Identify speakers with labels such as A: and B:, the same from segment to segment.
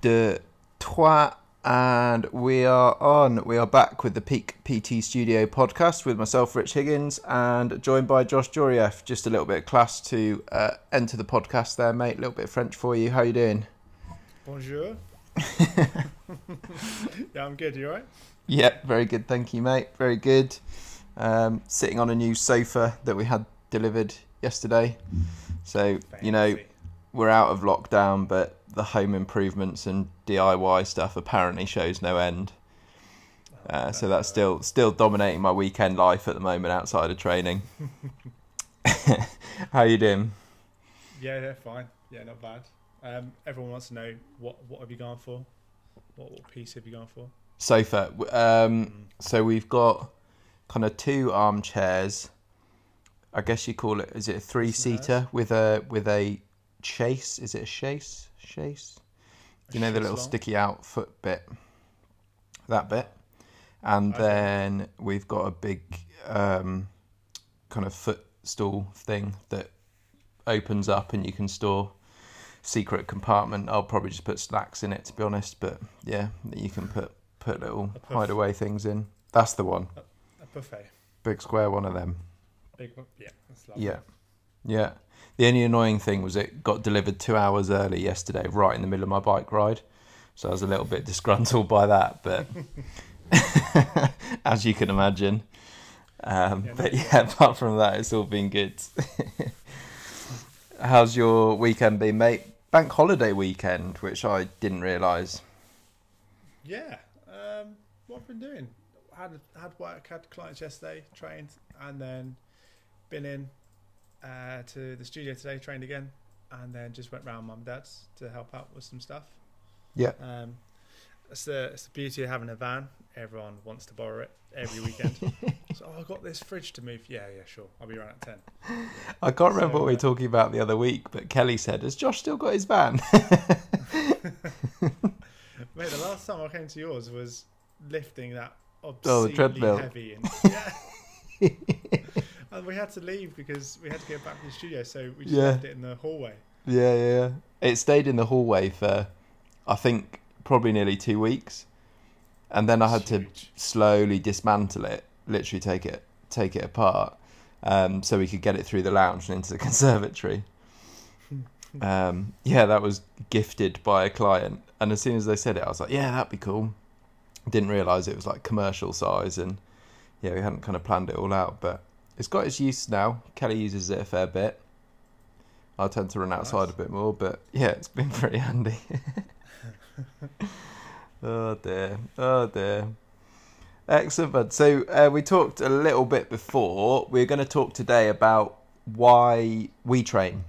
A: de Trois, and we are on. We are back with the Peak PT Studio podcast with myself, Rich Higgins, and joined by Josh Juryeff. Just a little bit of class to uh, enter the podcast there, mate. A little bit of French for you. How you doing?
B: Bonjour. yeah, I'm good. You alright?
A: Yeah, very good. Thank you, mate. Very good. Um, sitting on a new sofa that we had delivered yesterday. So, you know,
B: Fancy.
A: We're out of lockdown, but the home improvements and DIY stuff apparently shows no end. Uh, so that's still still dominating my weekend life at the moment outside of training. How you doing?
B: Yeah, yeah, fine. Yeah, not bad. Um, everyone wants to know what what have you gone for? What, what piece have you gone for?
A: Sofa. Um, so we've got kind of two armchairs. I guess you call it. Is it a three seater with a with a chase? Is it a chase? Chase. You know the little sticky out foot bit. That bit, and
B: Okay.
A: then we've got a big um, kind of footstool thing that opens up and you can store secret compartment. I'll probably just put snacks in it to be honest, but yeah, you can put put little hideaway things in. That's the one,
B: A buffet.
A: big square one of them.
B: Big one. Yeah, that's lovely.
A: Yeah, yeah. The only annoying thing was it got delivered two hours early yesterday, right in the middle of my bike ride. So I was a little bit disgruntled by that, but as you can imagine. Um,
B: Yeah,
A: but yeah, apart from that, it's all been good. How's your weekend been, mate? Bank holiday weekend, which I didn't realise.
B: Yeah. Um, what I've been doing? Had had work, had clients yesterday, trained, and then been in uh, to the studio today, trained again, and then just went round mum and dad's to help out with some stuff.
A: Yeah.
B: Um, it's the it's the beauty of having a van. Everyone wants to borrow it every weekend. so oh, I got this fridge to move. Yeah, yeah, sure. I'll be around at ten.
A: I can't remember
B: So,
A: what we were
B: uh,
A: talking about the other week, but Kelly said, "Has Josh still got his van?"
B: Mate, the last time I came to yours was lifting that
A: Oh,
B: the
A: treadmill.
B: heavy. And, yeah. And we had to leave because we had to get back to the studio, so we just
A: Yeah.
B: left it in the hallway.
A: Yeah, yeah, yeah. It stayed in the hallway for, I think, probably nearly two weeks, and then I had to slowly dismantle it, literally take it, take it apart, um, so we could get it through the lounge and into the conservatory. Um, yeah, that was gifted by a client, and as soon as they said it, I was like, "Yeah, that'd be cool." Didn't realise it was like commercial size, and yeah, we hadn't kind of planned it all out, but it's got its use now. Kelly uses it a fair bit. I tend to run outside
B: Nice.
A: a bit more, but yeah, it's been pretty handy. oh dear, oh dear. Excellent, bud. So uh, we talked a little bit before. We're going to talk today about why we train.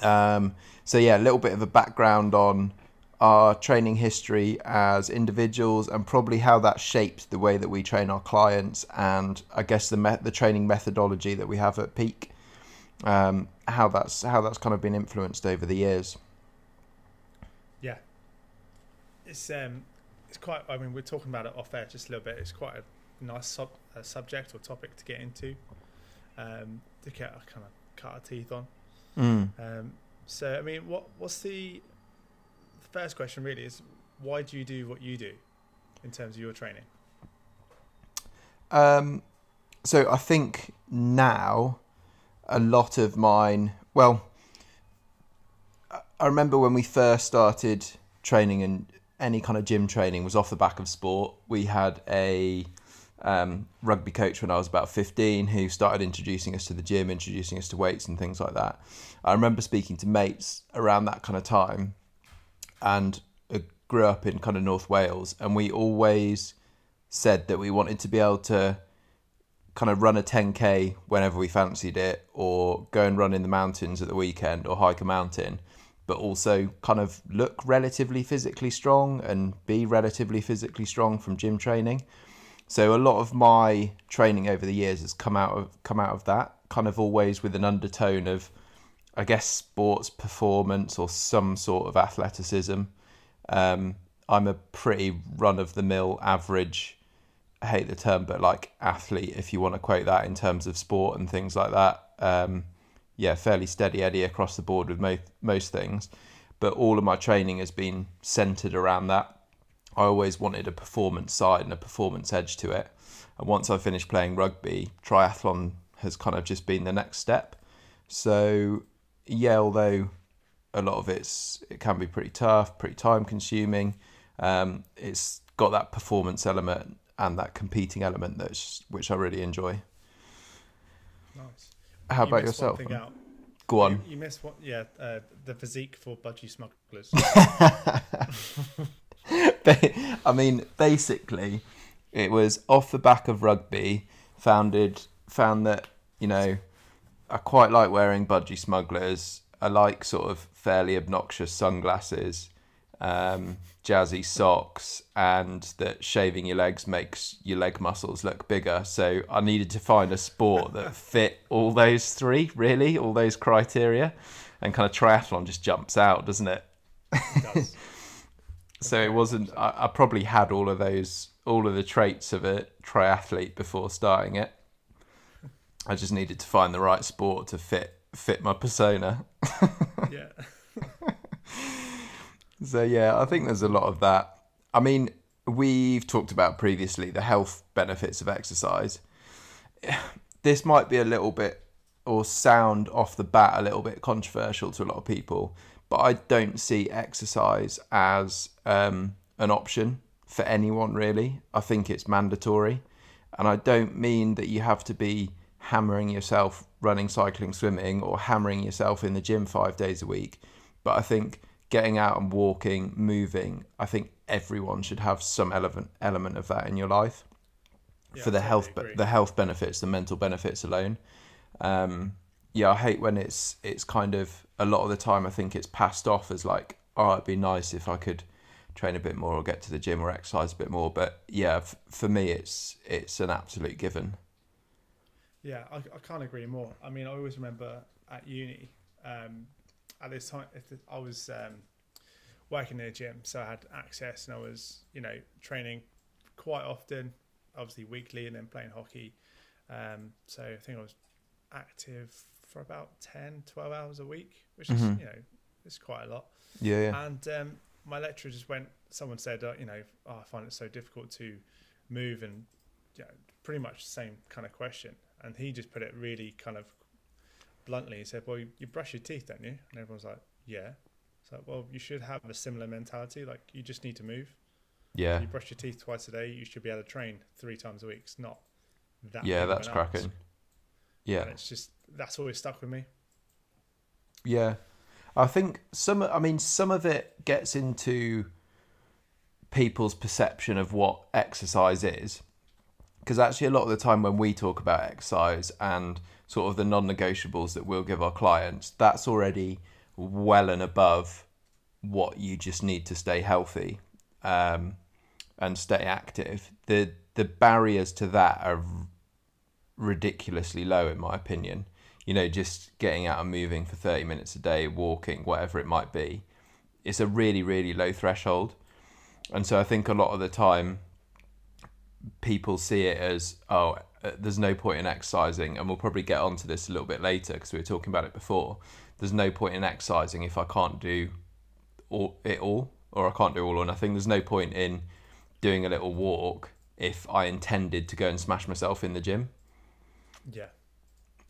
A: Um, so yeah, a little bit of a background on our training history as individuals and probably how that shaped the way that we train our clients and I guess the me- the training methodology that we have at Peak. Um, how that's how that's kind of been influenced over the years.
B: Yeah. It's um, it's quite. I mean, we're talking about it off air just a little bit. It's quite a nice sub, uh subject or topic to get into, um, to get kind of cut our teeth on.
A: Mm.
B: Um, so, I mean, what what's the first question really is why do you do what you do in terms of your training?
A: Um, so I think now a lot of mine. Well, I- remember when we first started training and any kind of gym training was off the back of sport. We had a um, rugby coach when I was about 15 who started introducing us to the gym, introducing us to weights and things like that. I remember speaking to mates around that kind of time and uh, grew up in kind of North Wales, and we always said that we wanted to be able to kind of run a 10k whenever we fancied it, or go and run in the mountains at the weekend, or hike a mountain, but also kind of look relatively physically strong and be relatively physically strong from gym training. So a lot of my training over the years has come out of come out of that, kind of always with an undertone of I guess sports performance or some sort of athleticism. Um, I'm a pretty run of the mill average. I hate the term, but like athlete, if you want to quote that in terms of sport and things like that. Um, yeah, fairly steady Eddie across the board with most most things. but all of my training has been centered around that. I always wanted a performance side and a performance edge to it. And once I finished playing rugby, triathlon has kind of just been the next step. So, yeah, although a lot of it's it can be pretty tough, pretty time consuming, um, it's got that performance element and that competing element that's which I really enjoy.
B: Nice.
A: How
B: You
A: about yourself? Go on.
B: You, you missed what? Yeah, uh, the physique for budgie smugglers.
A: I mean, basically, it was off the back of rugby. Founded, found that you know, I quite like wearing budgie smugglers. I like sort of fairly obnoxious sunglasses, um, jazzy socks, and that shaving your legs makes your leg muscles look bigger. So I needed to find a sport that fit all those three, really, all those criteria, and kind of triathlon just jumps out, doesn't it?
B: It does.
A: so it wasn't I, I probably had all of those all of the traits of a triathlete before starting it i just needed to find the right sport to fit fit my persona.
B: Yeah.
A: so yeah i think there's a lot of that. I mean we've talked about previously the health benefits of exercise. This might be a little bit or sound off the bat a little bit controversial to a lot of people but i don't see exercise as um, an option for anyone really. I think it's mandatory. And i don't mean that you have to be hammering yourself running cycling swimming or hammering yourself in the gym five days a week. But i think getting out and walking moving i think everyone should have some element element of that in your life
B: Yeah,
A: for the
B: totally
A: health
B: agree.
A: the health benefits the mental benefits alone. Um yeah i hate when it's it's kind of a lot of the time i think it's passed off as like oh it'd be nice if i could train a bit more or get to the gym or exercise a bit more. But yeah f- for me it's it's an absolute given
B: Yeah, I, I can't agree more. I mean, I always remember at uni, um, at this time, I was um, working in a gym, so I had access and I was, you know, training quite often, obviously weekly, and then playing hockey. Um, so I think I was active for about 10, 12 hours a week, which is,
A: Mhm.
B: you know, it's quite a lot.
A: yeah yeah
B: And um, my lecturer just went. Someone said, uh, you know, oh, I find it so difficult to move, and you know, pretty much the same kind of question. And he just put it really kind of bluntly. He said, "Well, you, brush your teeth, don't you?" And everyone's like, "Yeah." So, well, you should have a similar mentality. Like, you just need to move.
A: yeah
B: You brush your teeth twice a day. You should be able to train three times a week. It's not that.
A: yeah that's cracking yeah
B: And it's just that's always stuck with me.
A: Yeah, I think some. I mean, some of it gets into people's perception of what exercise is, because actually, a lot of the time when we talk about exercise and sort of the non-negotiables that we'll give our clients, that's already well and above what you just need to stay healthy um, and stay active. the The barriers to that are ridiculously low, in my opinion you know, just getting out and moving for 30 minutes a day, walking, whatever it might be, it's a really, really low threshold. And so I think a lot of the time people see it as, oh, uh, there's no point in exercising. And we'll probably get onto this a little bit later because we were talking about it before. There's no point in exercising if I can't do all, it all or I can't do all or nothing. There's no point in doing a little walk if I intended to go and smash myself in the gym
B: Yeah.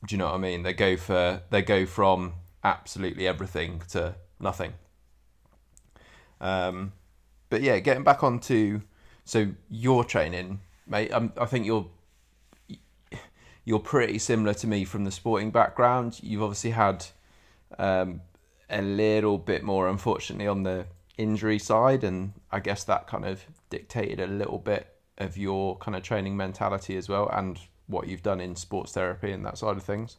A: do you know what I mean? They go for they go from absolutely everything to nothing. Um, but yeah, getting back onto so your training, mate. Um, I think you're you're pretty similar to me from the sporting background. You've obviously had um, a little bit more, unfortunately, on the injury side, and I guess that kind of dictated a little bit of your kind of training mentality as well, and what you've done in sports therapy and that side of things.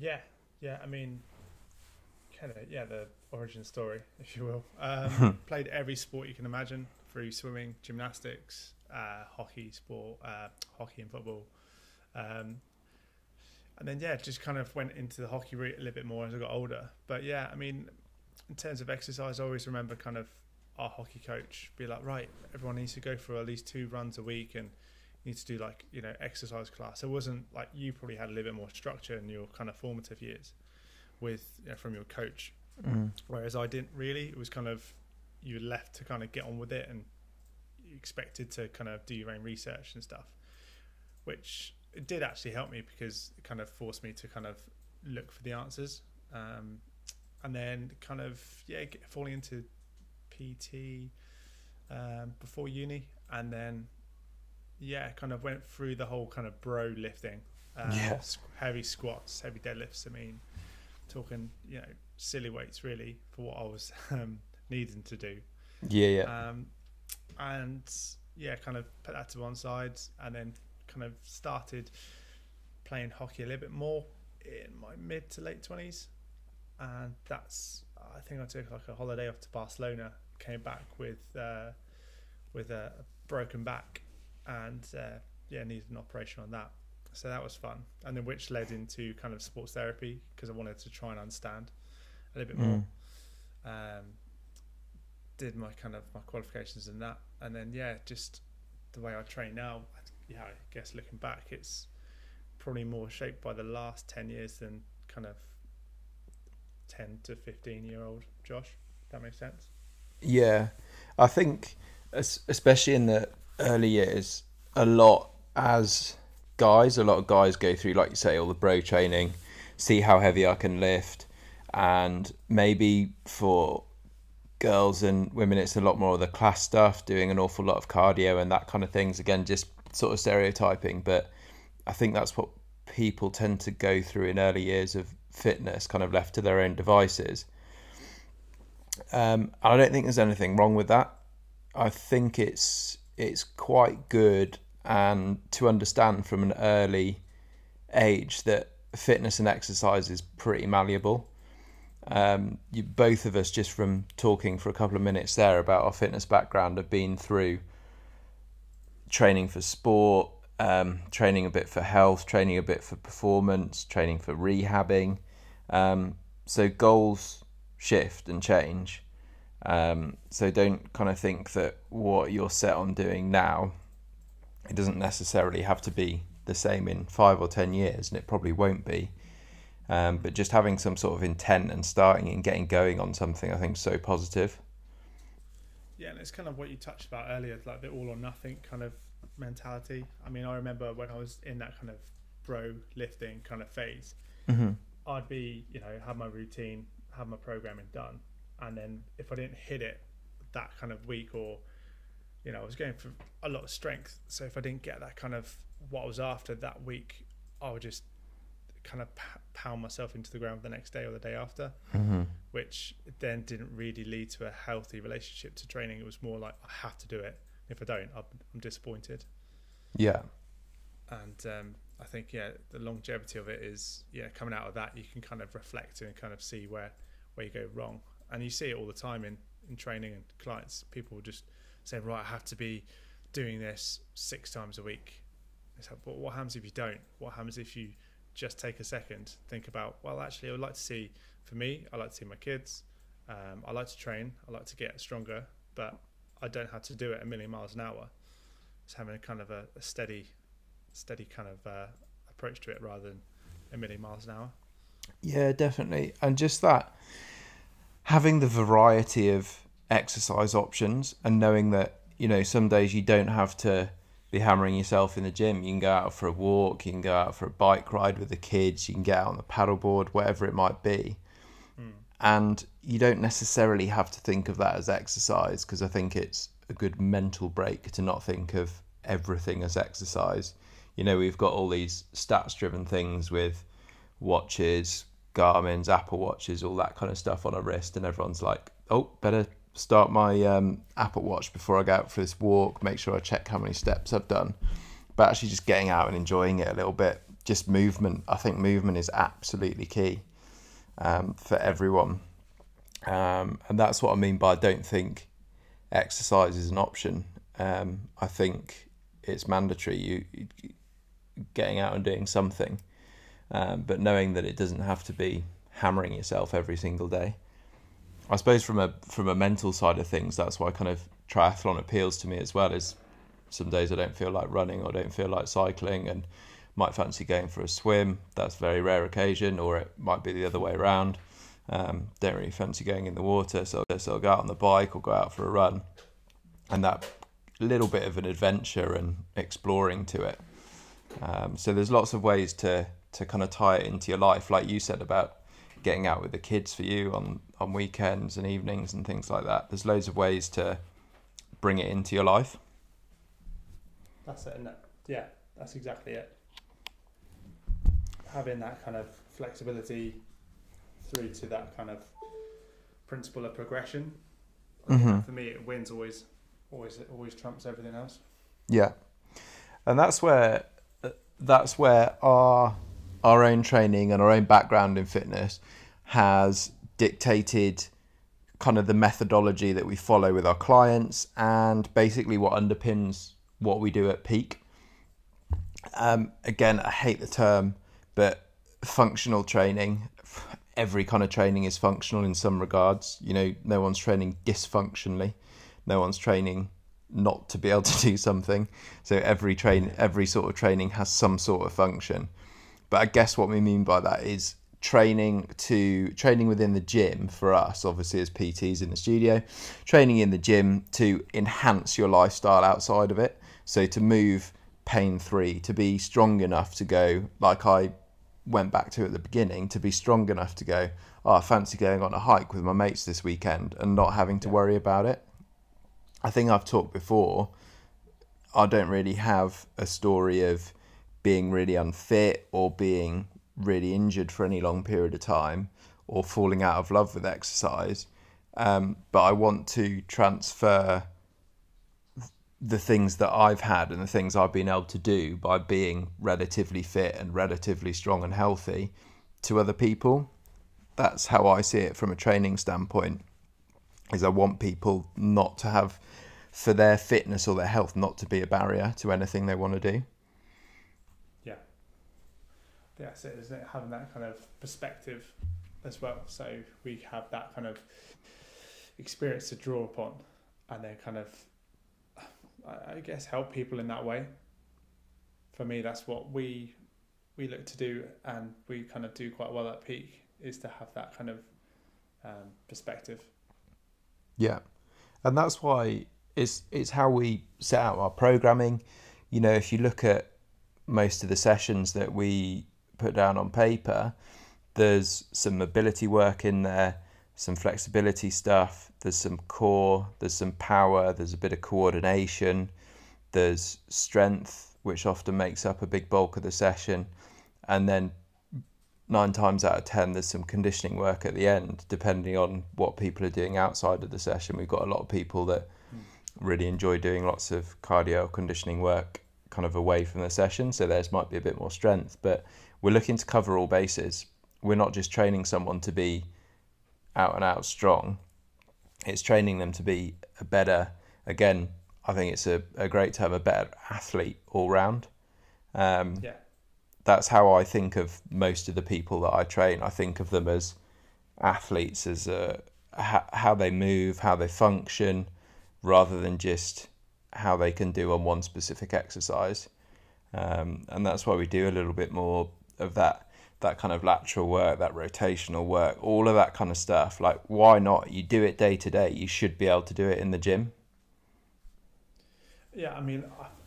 B: Yeah, yeah. I mean, kind of yeah, the origin story, if you will. Um, played every sport you can imagine through swimming, gymnastics, uh, hockey, sport, uh, hockey and football. Um, and then yeah, just kind of went into the hockey route a little bit more as I got older. But yeah, I mean, in terms of exercise, I always remember kind of our hockey coach be like, right, everyone needs to go for at least two runs a week and need to do like you know exercise class. It wasn't like you probably had a little bit more structure in your kind of formative years with you know, from your coach.
A: Mm.
B: Whereas I didn't really. It was kind of you were left to kind of get on with it and you expected to kind of do your own research and stuff, which it did actually help me because it kind of forced me to kind of look for the answers. Um, and then kind of yeah, falling into PT um, before uni, and then yeah, kind of went through the whole kind of bro lifting, um,
A: Yeah.
B: heavy squats, heavy deadlifts. I mean, talking you know silly weights really for what I was um, needing to do,
A: Yeah, yeah.
B: um, and yeah, kind of put that to one side, and then kind of started playing hockey a little bit more in my mid to late twenties, and that's I think I took like a holiday off to Barcelona, came back with uh, with a, a broken back, and uh, yeah, needed an operation on that. So that was fun, and then which led into kind of sports therapy because I wanted to try and understand a little bit more.
A: Mm.
B: Um, did my kind of my qualifications in that, and then yeah, just the way I train now. Yeah, I guess looking back, it's probably more shaped by the last ten years than kind of ten to fifteen year old Josh. That makes sense.
A: Yeah, I think, especially in the early years, a lot as guys, a lot of guys go through, like you say, all the bro training, see how heavy I can lift, and maybe for girls and women, it's a lot more of the class stuff, doing an awful lot of cardio and that kind of things. Again, just sort of stereotyping, but I think that's what people tend to go through in early years of fitness, kind of left to their own devices. Um, I don't think there's anything wrong with that. I think it's it's quite good and to understand from an early age that fitness and exercise is pretty malleable. Um, you, both of us, just from talking for a couple of minutes there about our fitness background, have been through training for sport, um, training a bit for health, training a bit for performance, training for rehabbing. Um, so goals shift and change. Um, so don't kind of think that what you're set on doing now, it doesn't necessarily have to be the same in five or ten years, and it probably won't be. Um, but just having some sort of intent and starting and getting going on something, I think, is so positive.
B: Yeah, and it's kind of what you touched about earlier, like the all or nothing kind of mentality. I mean, I remember when I was in that kind of bro lifting kind of phase,
A: Mm-hmm.
B: I'd be, you know, have my routine, have my programming done, and then if I didn't hit it that kind of week, or you know, I was going for a lot of strength, so if I didn't get that kind of what I was after that week, I would just kind of pound myself into the ground the next day or the day after,
A: Mm-hmm.
B: which then didn't really lead to a healthy relationship to training. It was more like I have to do it. If I don't, I'm disappointed
A: Yeah.
B: and um, I think yeah, the longevity of it is yeah, coming out of that you can kind of reflect and kind of see where where you go wrong, and you see it all the time in in training and clients. People just say, right, I have to be doing this six times a week. It's like, but what happens if you don't? What happens if you just take a second, think about, well, actually, I would like to see. For me, I like to see my kids. Um, I like to train. I like to get stronger, but I don't have to do it a million miles an hour. It's having a kind of a, a steady steady kind of uh, approach to it rather than a million miles an hour.
A: Yeah, definitely. And just that having the variety of exercise options and knowing that, you know, some days you don't have to be hammering yourself in the gym. You can go out for a walk, you can go out for a bike ride with the kids, you can get out on the paddleboard, whatever it might be. Hmm. And you don't necessarily have to think of that as exercise because I think it's a good mental break to not think of everything as exercise. You know, we've got all these stats driven things with watches, Garmin's, Apple watches, all that kind of stuff on a wrist, and everyone's like, "Oh, better start my um, Apple Watch before I go out for this walk. Make sure I check how many steps I've done." But actually, just getting out and enjoying it a little bit, just movement. I think movement is absolutely key um, for everyone, um, and that's what I mean by I don't think exercise is an option. Um, I think it's mandatory. You, you getting out and doing something um, but knowing that it doesn't have to be hammering yourself every single day. I suppose from a from a mental side of things, that's why kind of triathlon appeals to me as well. Is some days I don't feel like running or don't feel like cycling, and might fancy going for a swim. That's a very rare occasion, or it might be the other way around. Um, don't really fancy going in the water, so, so I'll go out on the bike or go out for a run, and that little bit of an adventure and exploring to it. Um, so there's lots of ways to to kind of tie it into your life, like you said about getting out with the kids for you on on weekends and evenings and things like that. There's loads of ways to bring it into your life.
B: That's it, and yeah, that's exactly it. Having that kind of flexibility through to that kind of principle of progression.
A: Mhm.
B: For me, it wins always, always, always trumps everything else.
A: Yeah, and that's where that's where our our own training and our own background in fitness has dictated kind of the methodology that we follow with our clients and basically what underpins what we do at Peak. Um, again, I hate the term, but functional training. Every kind of training is functional in some regards. You know, no one's training dysfunctionally. No one's training not to be able to do something. So every train, every sort of training has some sort of function. But I guess what we mean by that is training to training within the gym for us, obviously as PTs in the studio, training in the gym to enhance your lifestyle outside of it. So to move pain free, to be strong enough to go like I went back to at the beginning, to be strong enough to go, oh, I fancy going on a hike with my mates this weekend and not having to worry about it. I think I've talked before. I don't really have a story of being really unfit or being really injured for any long period of time or falling out of love with exercise. Um, but I want to transfer the things that I've had and the things I've been able to do by being relatively fit and relatively strong and healthy to other people. That's how I see it from a training standpoint. Is I want people not to have for their fitness or their health not to be a barrier to anything they want to do.
B: That's it, isn't it? Having that kind of perspective as well. So we have that kind of experience to draw upon, and then kind of, I guess, help people in that way. For me, that's what we we look to do, and we kind of do quite well at Peak is to have that kind of um, perspective.
A: Yeah, and that's why it's it's how we set out our programming. You know, if you look at most of the sessions that we put down on paper, there's some mobility work in there, some flexibility stuff, there's some core, there's some power, there's a bit of coordination, there's strength, which often makes up a big bulk of the session, and then nine times out of ten there's some conditioning work at the end depending on what people are doing outside of the session. We've got a lot of people that hmm. really enjoy doing lots of cardio conditioning work kind of away from the session so theirs might be a bit more strength but we're looking to cover all bases we're not just training someone to be out and out strong it's training them to be a better again i think it's a, a great term a better athlete all round um,
B: Yeah.
A: that's how I think of most of the people that I train. I think of them as athletes, as a, how, how they move, how they function, rather than just how they can do on one specific exercise. Um, and that's why we do a little bit more of that that kind of lateral work, that rotational work, all of that kind of stuff. Like, why not? You do it day to day. You should be able to do it in the gym.
B: Yeah, I mean,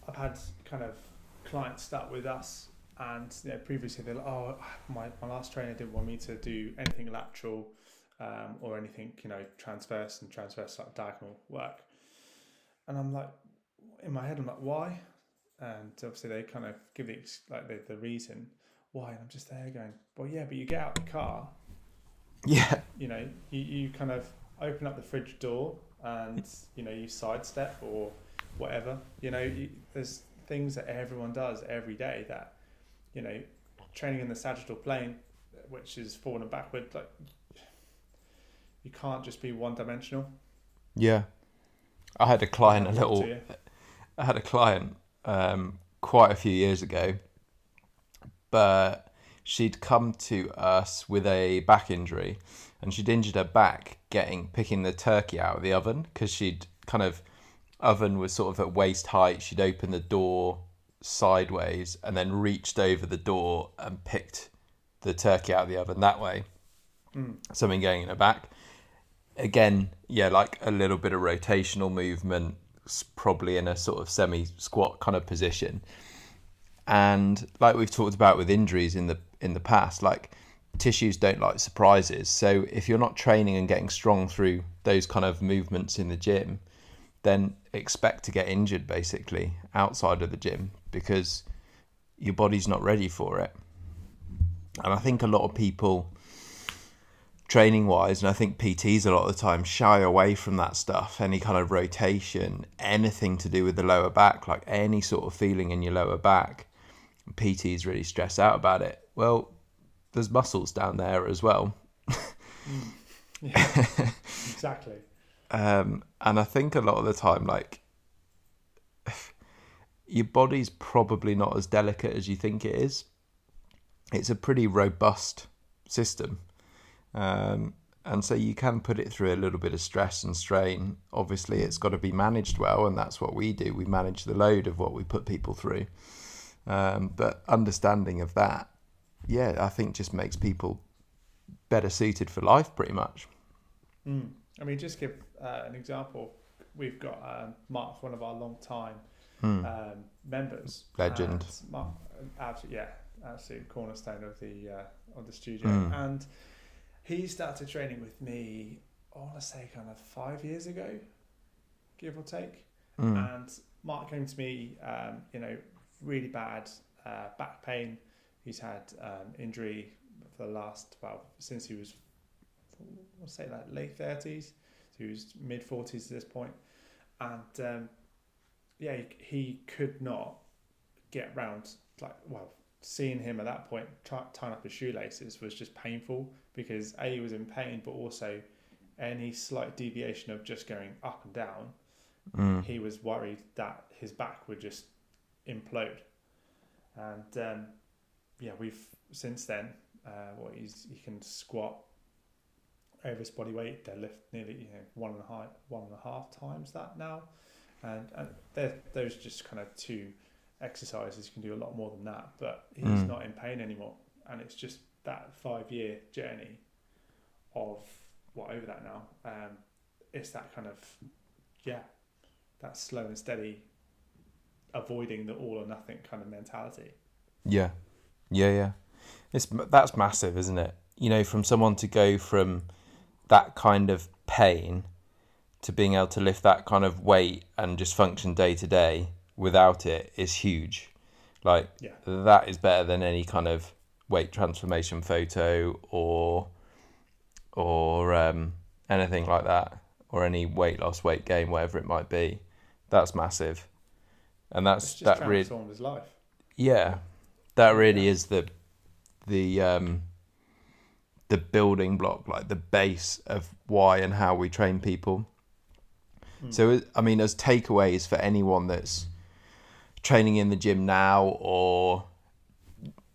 B: I've, had kind of clients start with us, and you know, previously they're like, "Oh, my, my last trainer didn't want me to do anything lateral um, or anything, you know, transverse and transverse like diagonal work." And I'm like, in my head, I'm like, "Why?" And obviously they kind of give the like the, the reason why, and I'm just there going, "Well, yeah, but you get out the car,
A: Yeah,
B: you know, you, you kind of open up the fridge door and you know you sidestep or whatever. You know, you, there's things that everyone does every day that you know, training in the sagittal plane, which is forward and backward. Like you can't just be one dimensional.
A: yeah. I had a client a little. I had a client um, quite a few years ago, but she'd come to us with a back injury, and she'd injured her back getting picking the turkey out of the oven because she'd kind of oven was sort of at waist height. She'd opened the door sideways and then reached over the door and picked the turkey out of the oven that way.
B: Mm.
A: something going in her back. Again, yeah, like a little bit of rotational movement, probably in a sort of semi squat kind of position. And like we've talked about with injuries in the in the past, like tissues don't like surprises. So if you're not training and getting strong through those kind of movements in the gym, then expect to get injured basically outside of the gym because your body's not ready for it. And I think a lot of people training wise, and I think PTs a lot of the time shy away from that stuff. Any kind of rotation, anything to do with the lower back, like any sort of feeling in your lower back, PTs really stress out about it. Well, there's muscles down there as well.
B: Yeah, exactly.
A: Um, and I think a lot of the time, like, your body's probably not as delicate as you think it is. It's a pretty robust system. Um, and so you can put it through a little bit of stress and strain. Obviously, it's got to be managed well, and that's what we do. We manage the load of what we put people through. Um, but understanding of that, yeah, I think just makes people better suited for life, pretty much.
B: Mm. I mean, just give uh, an example. We've got um, Mark, one of our long time
A: Hmm.
B: um, members.
A: Legend.
B: Mark, absolutely, yeah, absolute cornerstone of the uh, of the studio.
A: Mm.
B: And he started training with me. I want to say kind of five years ago, give or take.
A: Mm.
B: And Mark came to me, um, you know, really bad uh, back pain. He's had um, injury for the last, well, since he was, I'll say like late 30s. So he was mid 40s at this. And um, yeah, he, he could not get round, like, well, seeing him at that point try, tying up his shoelaces was just painful because A, he was in pain, but also any slight deviation of just going up and down
A: Mm.
B: he was worried that his back would just implode. And um, yeah, we've since then, uh, what he's he can squat over his body weight, deadlift nearly you know one and a half one and a half times that now, and and those just kind of two exercises. You can do a lot more than that, but he's
A: Mm.
B: not in pain anymore, and it's just that five year journey of what over that now. Um, it's that kind of yeah, that slow and steady avoiding the all or nothing kind of mentality.
A: Yeah, yeah, yeah. It's that's massive, isn't it? You know, from someone to go from that kind of pain to being able to lift that kind of weight and just function day to day without it is huge. Like
B: Yeah.
A: that is better than any kind of weight transformation photo or or um, anything like that, or any weight loss, weight gain, whatever it might be. That's massive, and that's
B: just
A: that really
B: transformed his life.
A: yeah, that really is the the um the building block, like the base of why and how we train people.
B: Mm.
A: So I mean, as takeaways for anyone that's training in the gym now or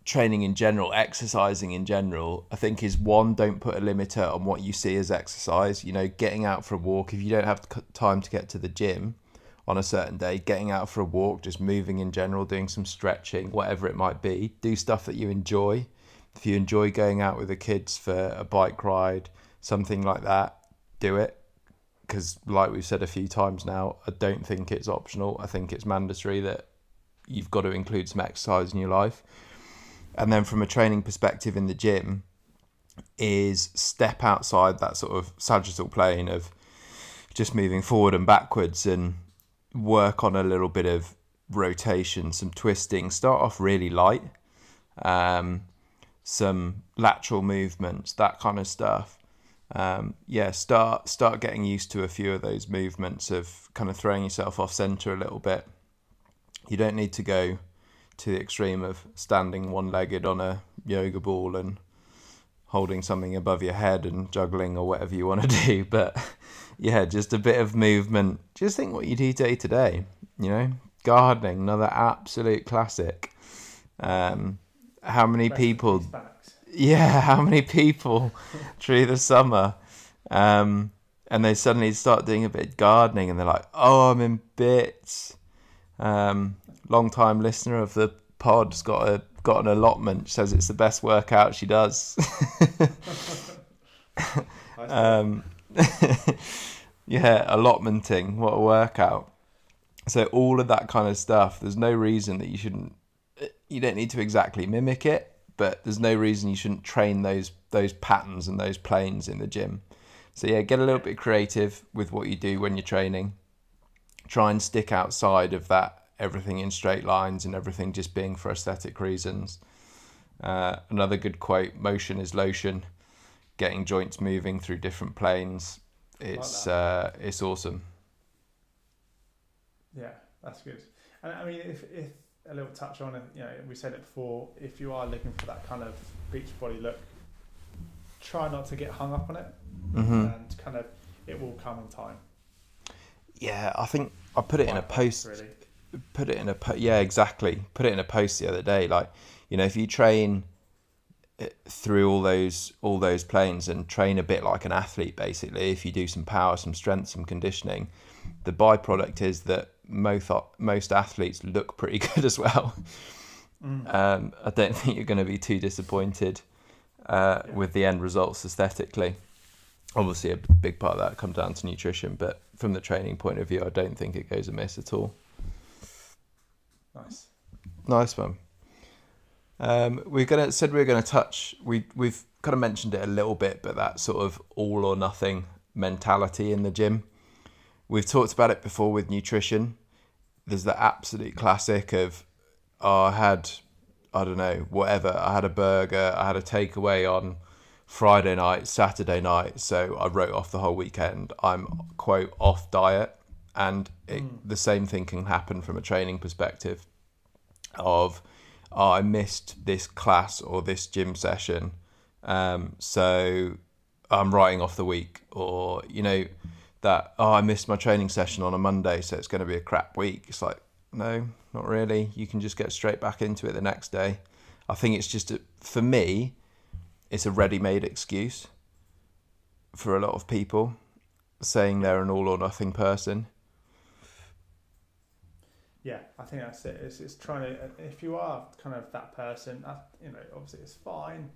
A: training in general, exercising in general, I think is one, don't put a limiter on what you see as exercise. You know, getting out for a walk if you don't have time to get to the gym on a certain day, getting out for a walk, just moving in general, doing some stretching, whatever it might be. Do stuff that you enjoy. If you enjoy going out with the kids for a bike ride, something like that, do it. Because, like we've said a few times now, I don't think it's optional. I think it's mandatory that you've got to include some exercise in your life. And then, from a training perspective in the gym, is step outside that sort of sagittal plane of just moving forward and backwards and work on a little bit of rotation, some twisting. Start off really light, um, some lateral movements, that kind of stuff. Um, yeah, start start getting used to a few of those movements of kind of throwing yourself off center a little bit. You don't need to go to the extreme of standing one-legged on a yoga ball and holding something above your head and juggling or whatever you want to do, but yeah, just a bit of movement. Just think what you do day to day. You know, gardening, another absolute classic. Um, how many people? Yeah, how many people through the summer, um, and they suddenly start doing a bit of gardening, and they're like, "Oh, I'm in bits." Um, long time listener of the pod's got a got an allotment. Says it's the best workout she does. Um, yeah, allotmenting. What a workout. So all of that kind of stuff. There's no reason that you shouldn't. You don't need to exactly mimic it, but there's no reason you shouldn't train those those patterns and those planes in the gym. So yeah, get a little bit creative with what you do when you're training. Try and stick outside of that everything in straight lines and everything just being for aesthetic reasons. Uh, another good quote: "Motion is lotion." Getting joints moving through different planes. It's uh, it's awesome.
B: Yeah, that's good. And I mean, if, if a little touch on it, you know, we said it before. If you are looking for that kind of beach body look, try not to get hung up on it,
A: hmm
B: and kind of it will come in time.
A: Yeah, I think I put it in a post.
B: really.
A: Put it in a po- yeah, exactly. Put it in a post the other day. Like, you know, if you train uh, through all those all those planes and train a bit like an athlete, basically, if you do some power, some strength, some conditioning, the byproduct is that most most athletes look pretty good as well.
B: Mm.
A: Um, I don't think you're going to be too disappointed uh,
B: Yeah.
A: with the end results aesthetically. Obviously, a big part of that comes down to nutrition, but from the training point of view, I don't think it goes amiss at all.
B: Nice.
A: Nice one. Um, we're gonna said we are gonna touch. We we've kind of mentioned it a little bit, but that sort of all or nothing mentality in the gym. We've talked about it before with nutrition. There's the absolute classic of, oh, I had, I don't know, whatever. I had a burger. I had a takeaway on Friday night, Saturday night. So I wrote off the whole weekend. I'm quote off diet, and it,
B: Mm.
A: the same thing can happen from a training perspective. Of, oh, I missed this class or this gym session, um, so I'm writing off the week, or you know that oh I missed my training session on a Monday, so it's going to be a crap week. It's like no, not really. You can just get straight back into it the next day. I think it's just a, for me, it's a ready-made excuse for a lot of people saying they're an all or nothing person.
B: Yeah, I think that's it. It's, it's trying to. If you are kind of that person, you know, obviously it's fine,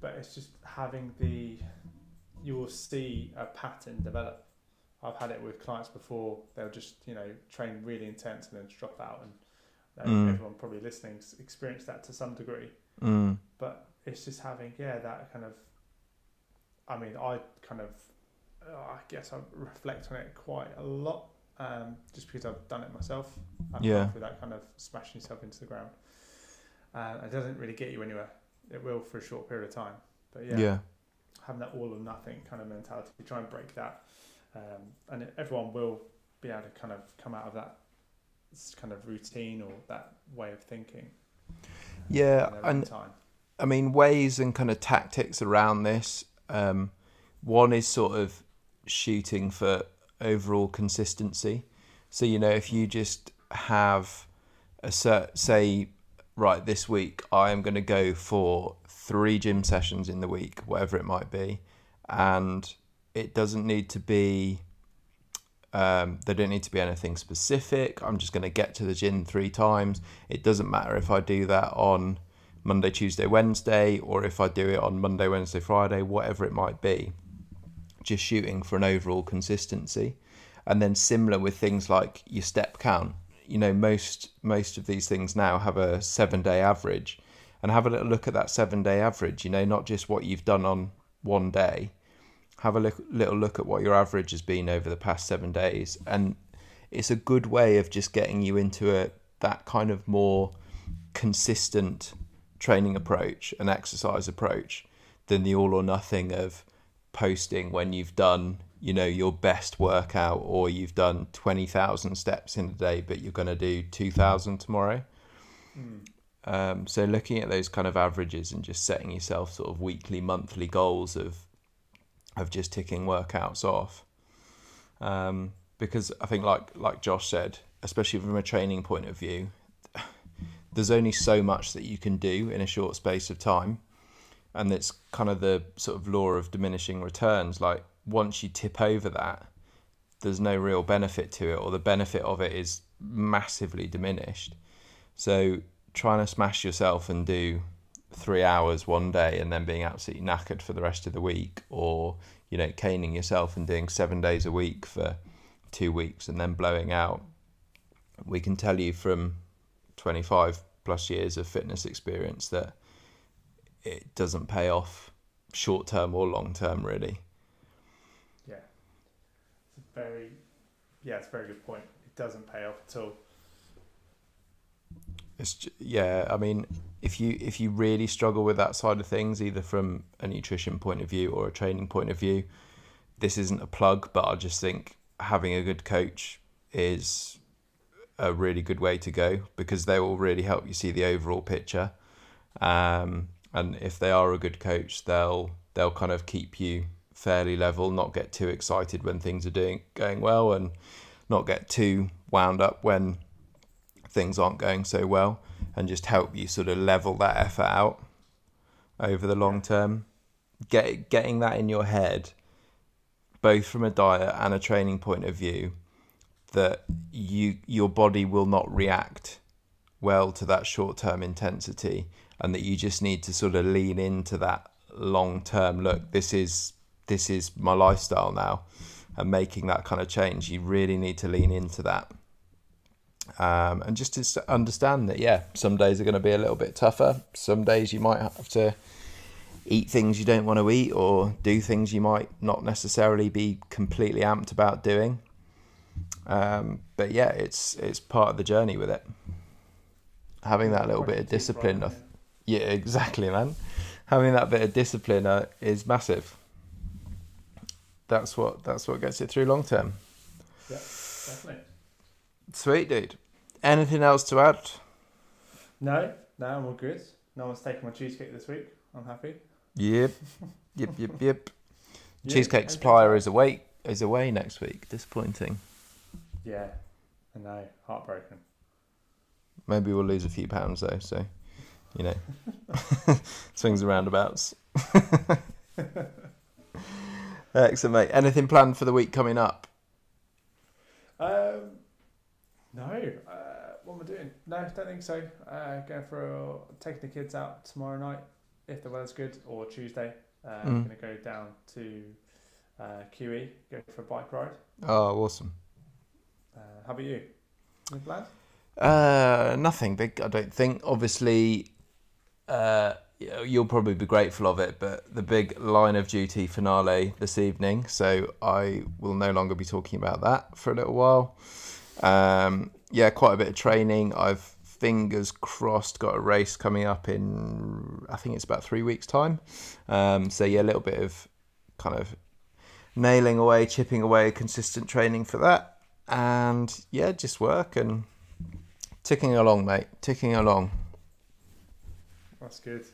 B: but it's just having the. You will see a pattern develop. I've had it with clients before. They'll just you know train really intense and then drop out, and
A: Mm.
B: everyone probably listening's experienced that to some degree.
A: Mm.
B: But it's just having yeah that kind of. I mean, I kind of. Uh, I guess I reflect on it quite a lot, um, just because I've done it myself. I've
A: Yeah.
B: through that kind of smashing yourself into the ground. Uh, it doesn't really get you anywhere. It will for a short period of time, but yeah,
A: yeah.
B: having that all or nothing kind of mentality, try and break that, um, and everyone will be able to kind of come out of that kind of routine or that way of thinking.
A: Yeah,
B: in their own
A: and
B: time.
A: I mean, ways and kind of tactics around this. Um, one is sort of shooting for overall consistency. So, you know, if you just have a cert, say, right, this week I am going to go for three gym sessions in the week, whatever it might be, and it doesn't need to be. Um, they don't need to be anything specific. I'm just going to get to the gym three times. It doesn't matter if I do that on Monday, Tuesday, Wednesday, or if I do it on Monday, Wednesday, Friday, whatever it might be. Just shooting for an overall consistency. And then similar with things like your step count. You know, most most of these things now have a seven day average. And have a little look at that seven day average, you know, not just what you've done on one day. Have a look, little look at what your average has been over the past seven days. And it's a good way of just getting you into a that kind of more consistent training approach and exercise approach than the all or nothing of posting when you've done you know your best workout or you've done 20,000 steps in a day but you're going to do 2,000 tomorrow?
B: Mm.
A: um, so looking at those kind of averages and just setting yourself sort of weekly monthly goals of of just ticking workouts off. Um, because I think like like Josh said especially from a training point of view there's only so much that you can do in a short space of time and it's kind of the sort of law of diminishing returns like once you tip over that there's no real benefit to it or the benefit of it is massively diminished so trying to smash yourself and do three hours one day and then being absolutely knackered for the rest of the week or you know, caning yourself and doing seven days a week for two weeks and then blowing out. We can tell you from 25 plus years of fitness experience that it doesn't pay off short term or long term, really.
B: Yeah, it's a very yeah, it's a very good point. It doesn't pay off at all.
A: It's yeah, I mean, if you if you really struggle with that side of things, either from a nutrition point of view or a training point of view, this isn't a plug, but I just think having a good coach is a really good way to go because they will really help you see the overall picture. Um, and if they are a good coach, they'll they'll kind of keep you fairly level, not get too excited when things are doing going well, and not get too wound up when things aren't going so well, and just help you sort of level that effort out over the long term. Get getting that in your head, both from a diet and a training point of view, that you your body will not react well to that short term intensity and that you just need to sort of lean into that long term look this is this is my lifestyle now and making that kind of change you really need to lean into that. Um, and just to understand that yeah some days are going to be a little bit tougher. Some days you might have to eat things you don't want to eat or do things you might not necessarily be completely amped about doing. Um, but yeah it's it's part of the journey with it. Having that little bit of discipline yeah, exactly, man. Having that bit of discipline uh, is massive. That's what that's what gets it through long term.
B: Yeah, definitely.
A: Sweet, dude. Anything else to add?
B: No, no, I'm all good. No one's taken my cheesecake this week. I'm happy.
A: Yep, yep, yep, yep. Cheesecake supplier is away is away next week. Disappointing.
B: Yeah, I know. Heartbroken.
A: Maybe we'll lose a few pounds though. So, you know, swings and roundabouts. Excellent, mate. Anything planned for the week coming up?
B: Um, no. Uh, what am I doing? No, don't think so. Uh, going for a, taking the kids out tomorrow night if the weather's good, or Tuesday. Uh, I'm
A: Mm.
B: going to go down to uh, QE, go for a bike ride.
A: Oh, awesome.
B: Uh, how about you? Any plans?
A: Uh, nothing big, I don't think. Obviously, uh, you'll probably be grateful of it, but the big Line of Duty finale this evening, so I will no longer be talking about that for a little while. Um, yeah, quite a bit of training. I've fingers crossed got a race coming up in I think it's about three weeks' time. Um, so yeah, a little bit of kind of nailing away, chipping away, consistent training for that, and yeah, just work and ticking along, mate. Ticking along.
B: That's good.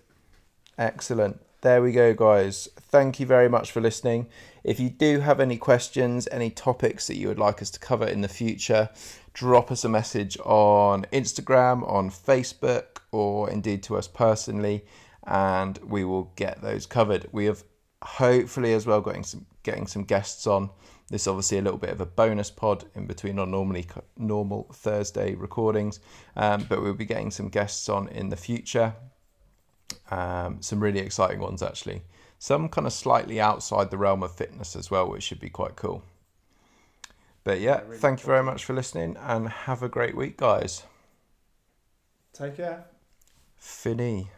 A: Excellent. There we go, guys. Thank you very much for listening. If you do have any questions, any topics that you would like us to cover in the future, drop us a message on Instagram, on Facebook, or indeed to us personally, and we will get those covered. We have hopefully as well getting some getting some guests on. This is obviously a little bit of a bonus pod in between our normally normal Thursday recordings, um, but we'll be getting some guests on in the future. Um, some really exciting ones actually. Some kind of slightly outside the realm of fitness as well, which should be quite cool. But yeah,
B: really
A: thank you very much for listening and have a great week, guys.
B: Take care.
A: Fini.